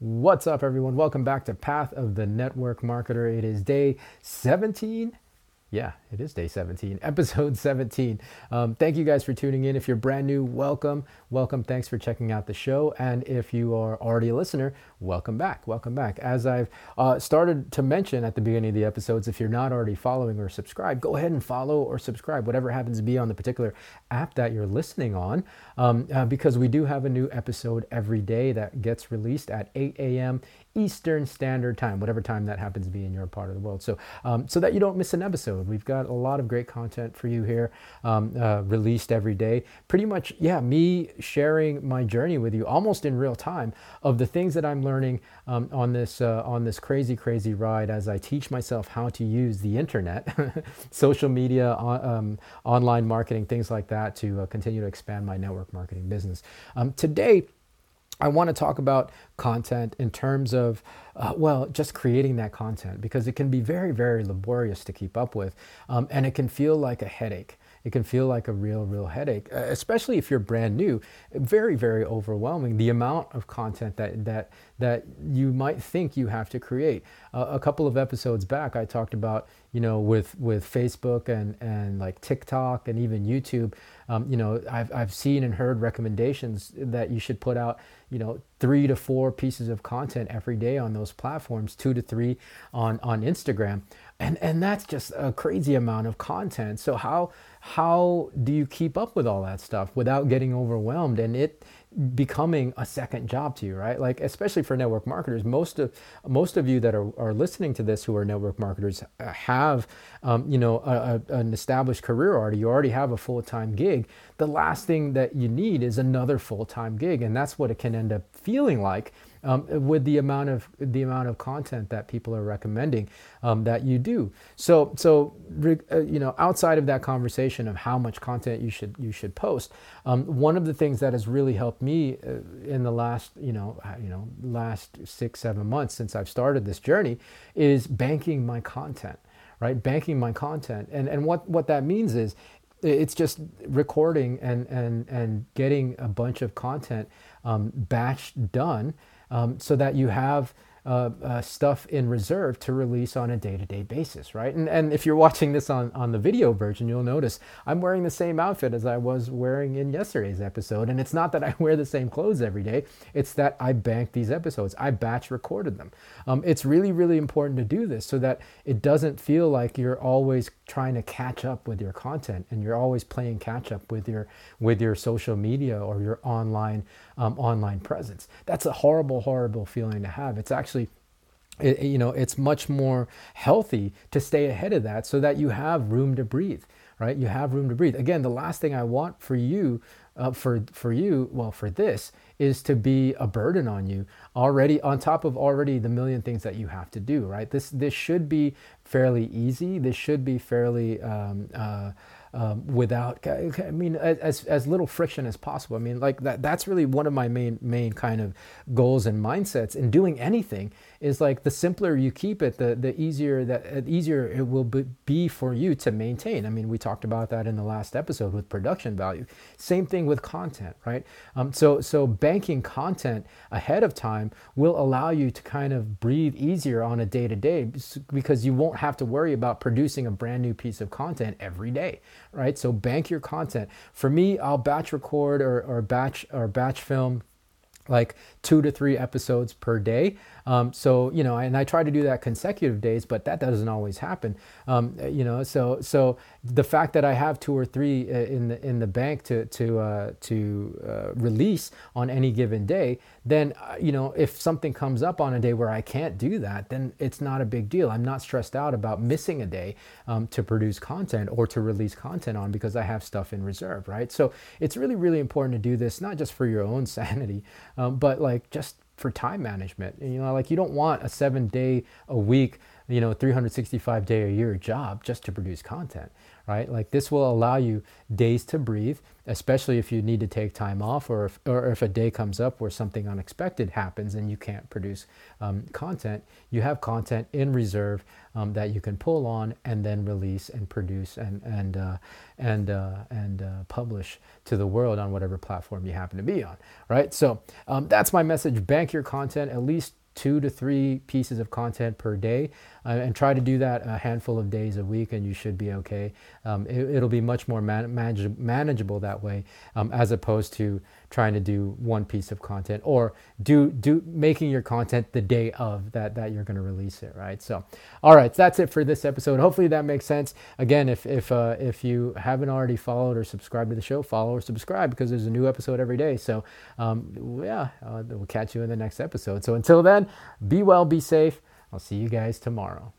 What's up, everyone? Welcome back to Path of the Network Marketer. It is day 17 yeah, it is day 17, episode 17. Um, thank you guys for tuning in. If you're brand new, welcome. Welcome. Thanks for checking out the show. And if you are already a listener, welcome back. Welcome back. As I've uh, started to mention at the beginning of the episodes, if you're not already following or subscribed, go ahead and follow or subscribe, whatever happens to be on the particular app that you're listening on, um, uh, because we do have a new episode every day that gets released at 8 a.m. Eastern Standard Time, whatever time that happens to be in your part of the world. So, um, so that you don't miss an episode. We've got a lot of great content for you here, um, uh, released every day. Pretty much, yeah, me sharing my journey with you almost in real time of the things that I'm learning um, on this uh, on this crazy, crazy ride as I teach myself how to use the internet, social media, um, online marketing, things like that to uh, continue to expand my network marketing business. Um, today I want to talk about content in terms of, uh, well, just creating that content because it can be very, very laborious to keep up with. Um, and it can feel like a headache. It can feel like a real, real headache, especially if you're brand new. Very, very overwhelming. The amount of content that that that you might think you have to create. Uh, a couple of episodes back, I talked about you know with with Facebook and and like TikTok and even YouTube. Um, you know, I've I've seen and heard recommendations that you should put out you know three to four pieces of content every day on those platforms, two to three on on Instagram, and and that's just a crazy amount of content. So how how do you keep up with all that stuff without getting overwhelmed and it becoming a second job to you right? Like especially for network marketers most of most of you that are, are listening to this who are network marketers uh, have um, you know a, a, an established career already. You already have a full-time gig. The last thing that you need is another full-time gig and that's what it can end up feeling like um, with the amount of the amount of content that people are recommending um, that you do. So so uh, you know outside of that conversation of how much content you should you should post, um, one of the things that has really helped me uh, in the last you know you know last six seven months since I've started this journey is banking my content right banking my content and and what what that means is it's just recording and and and getting a bunch of content um, batch done um, so that you have uh, uh, stuff in reserve to release on a day-to-day basis, right? And, and if you're watching this on, on the video version, you'll notice I'm wearing the same outfit as I was wearing in yesterday's episode. And it's not that I wear the same clothes every day. It's that I bank these episodes. I batch recorded them. Um, it's really, really important to do this so that it doesn't feel like you're always trying to catch up with your content and you're always playing catch up with your with your social media or your online um, online presence. That's a horrible, horrible feeling to have. It's actually it, you know it's much more healthy to stay ahead of that so that you have room to breathe right? You have room to breathe. Again the last thing i want for you uh, for for you well for this is to be a burden on you already on top of already the million things that you have to do right? This this should be fairly easy. This should be fairly um, uh, um, without I mean as as little friction as possible. I mean like that that's really one of my main main kind of goals and mindsets in doing anything is like the simpler you keep it, the the easier that uh, easier it will be for you to maintain. I mean, we talked about that in the last episode with production value. Same thing with content, right? Um, so so banking content ahead of time will allow you to kind of breathe easier on a day to day because you won't have to worry about producing a brand new piece of content every day, right? So bank your content. For me, I'll batch record or, or batch or batch film like two to three episodes per day. Um, so you know, and I try to do that consecutive days, but that doesn't always happen. Um, you know, so so the fact that I have two or three uh, in the in the bank to to uh, to uh, release on any given day, then uh, you know if something comes up on a day where I can't do that, then it's not a big deal. I'm not stressed out about missing a day um, to produce content or to release content on because I have stuff in reserve, right? So it's really really important to do this not just for your own sanity, um, but like just for time management. You know, like you don't want a seven day a week, you know, 365 day a year job just to produce content, right? Like this will allow you days to breathe, especially if you need to take time off or if, or if a day comes up where something unexpected happens and you can't produce um, content. You have content in reserve um, that you can pull on and then release and produce and and uh, and uh, and uh, publish to the world on whatever platform you happen to be on. Right. So um, that's my message. Bank your content at least two to three pieces of content per day and try to do that a handful of days a week and you should be okay. Um, it, will be much more man- manage- manageable that way um, as opposed to trying to do one piece of content or do do making your content the day of that that you're going to release it right? So all right that's it for this episode. Hopefully that makes sense. Again if if uh, if you haven't already followed or subscribed to the show follow or subscribe because there's a new episode every day. So um, yeah uh, we'll catch you in the next episode. So until then be well, be safe. I'll see you guys tomorrow.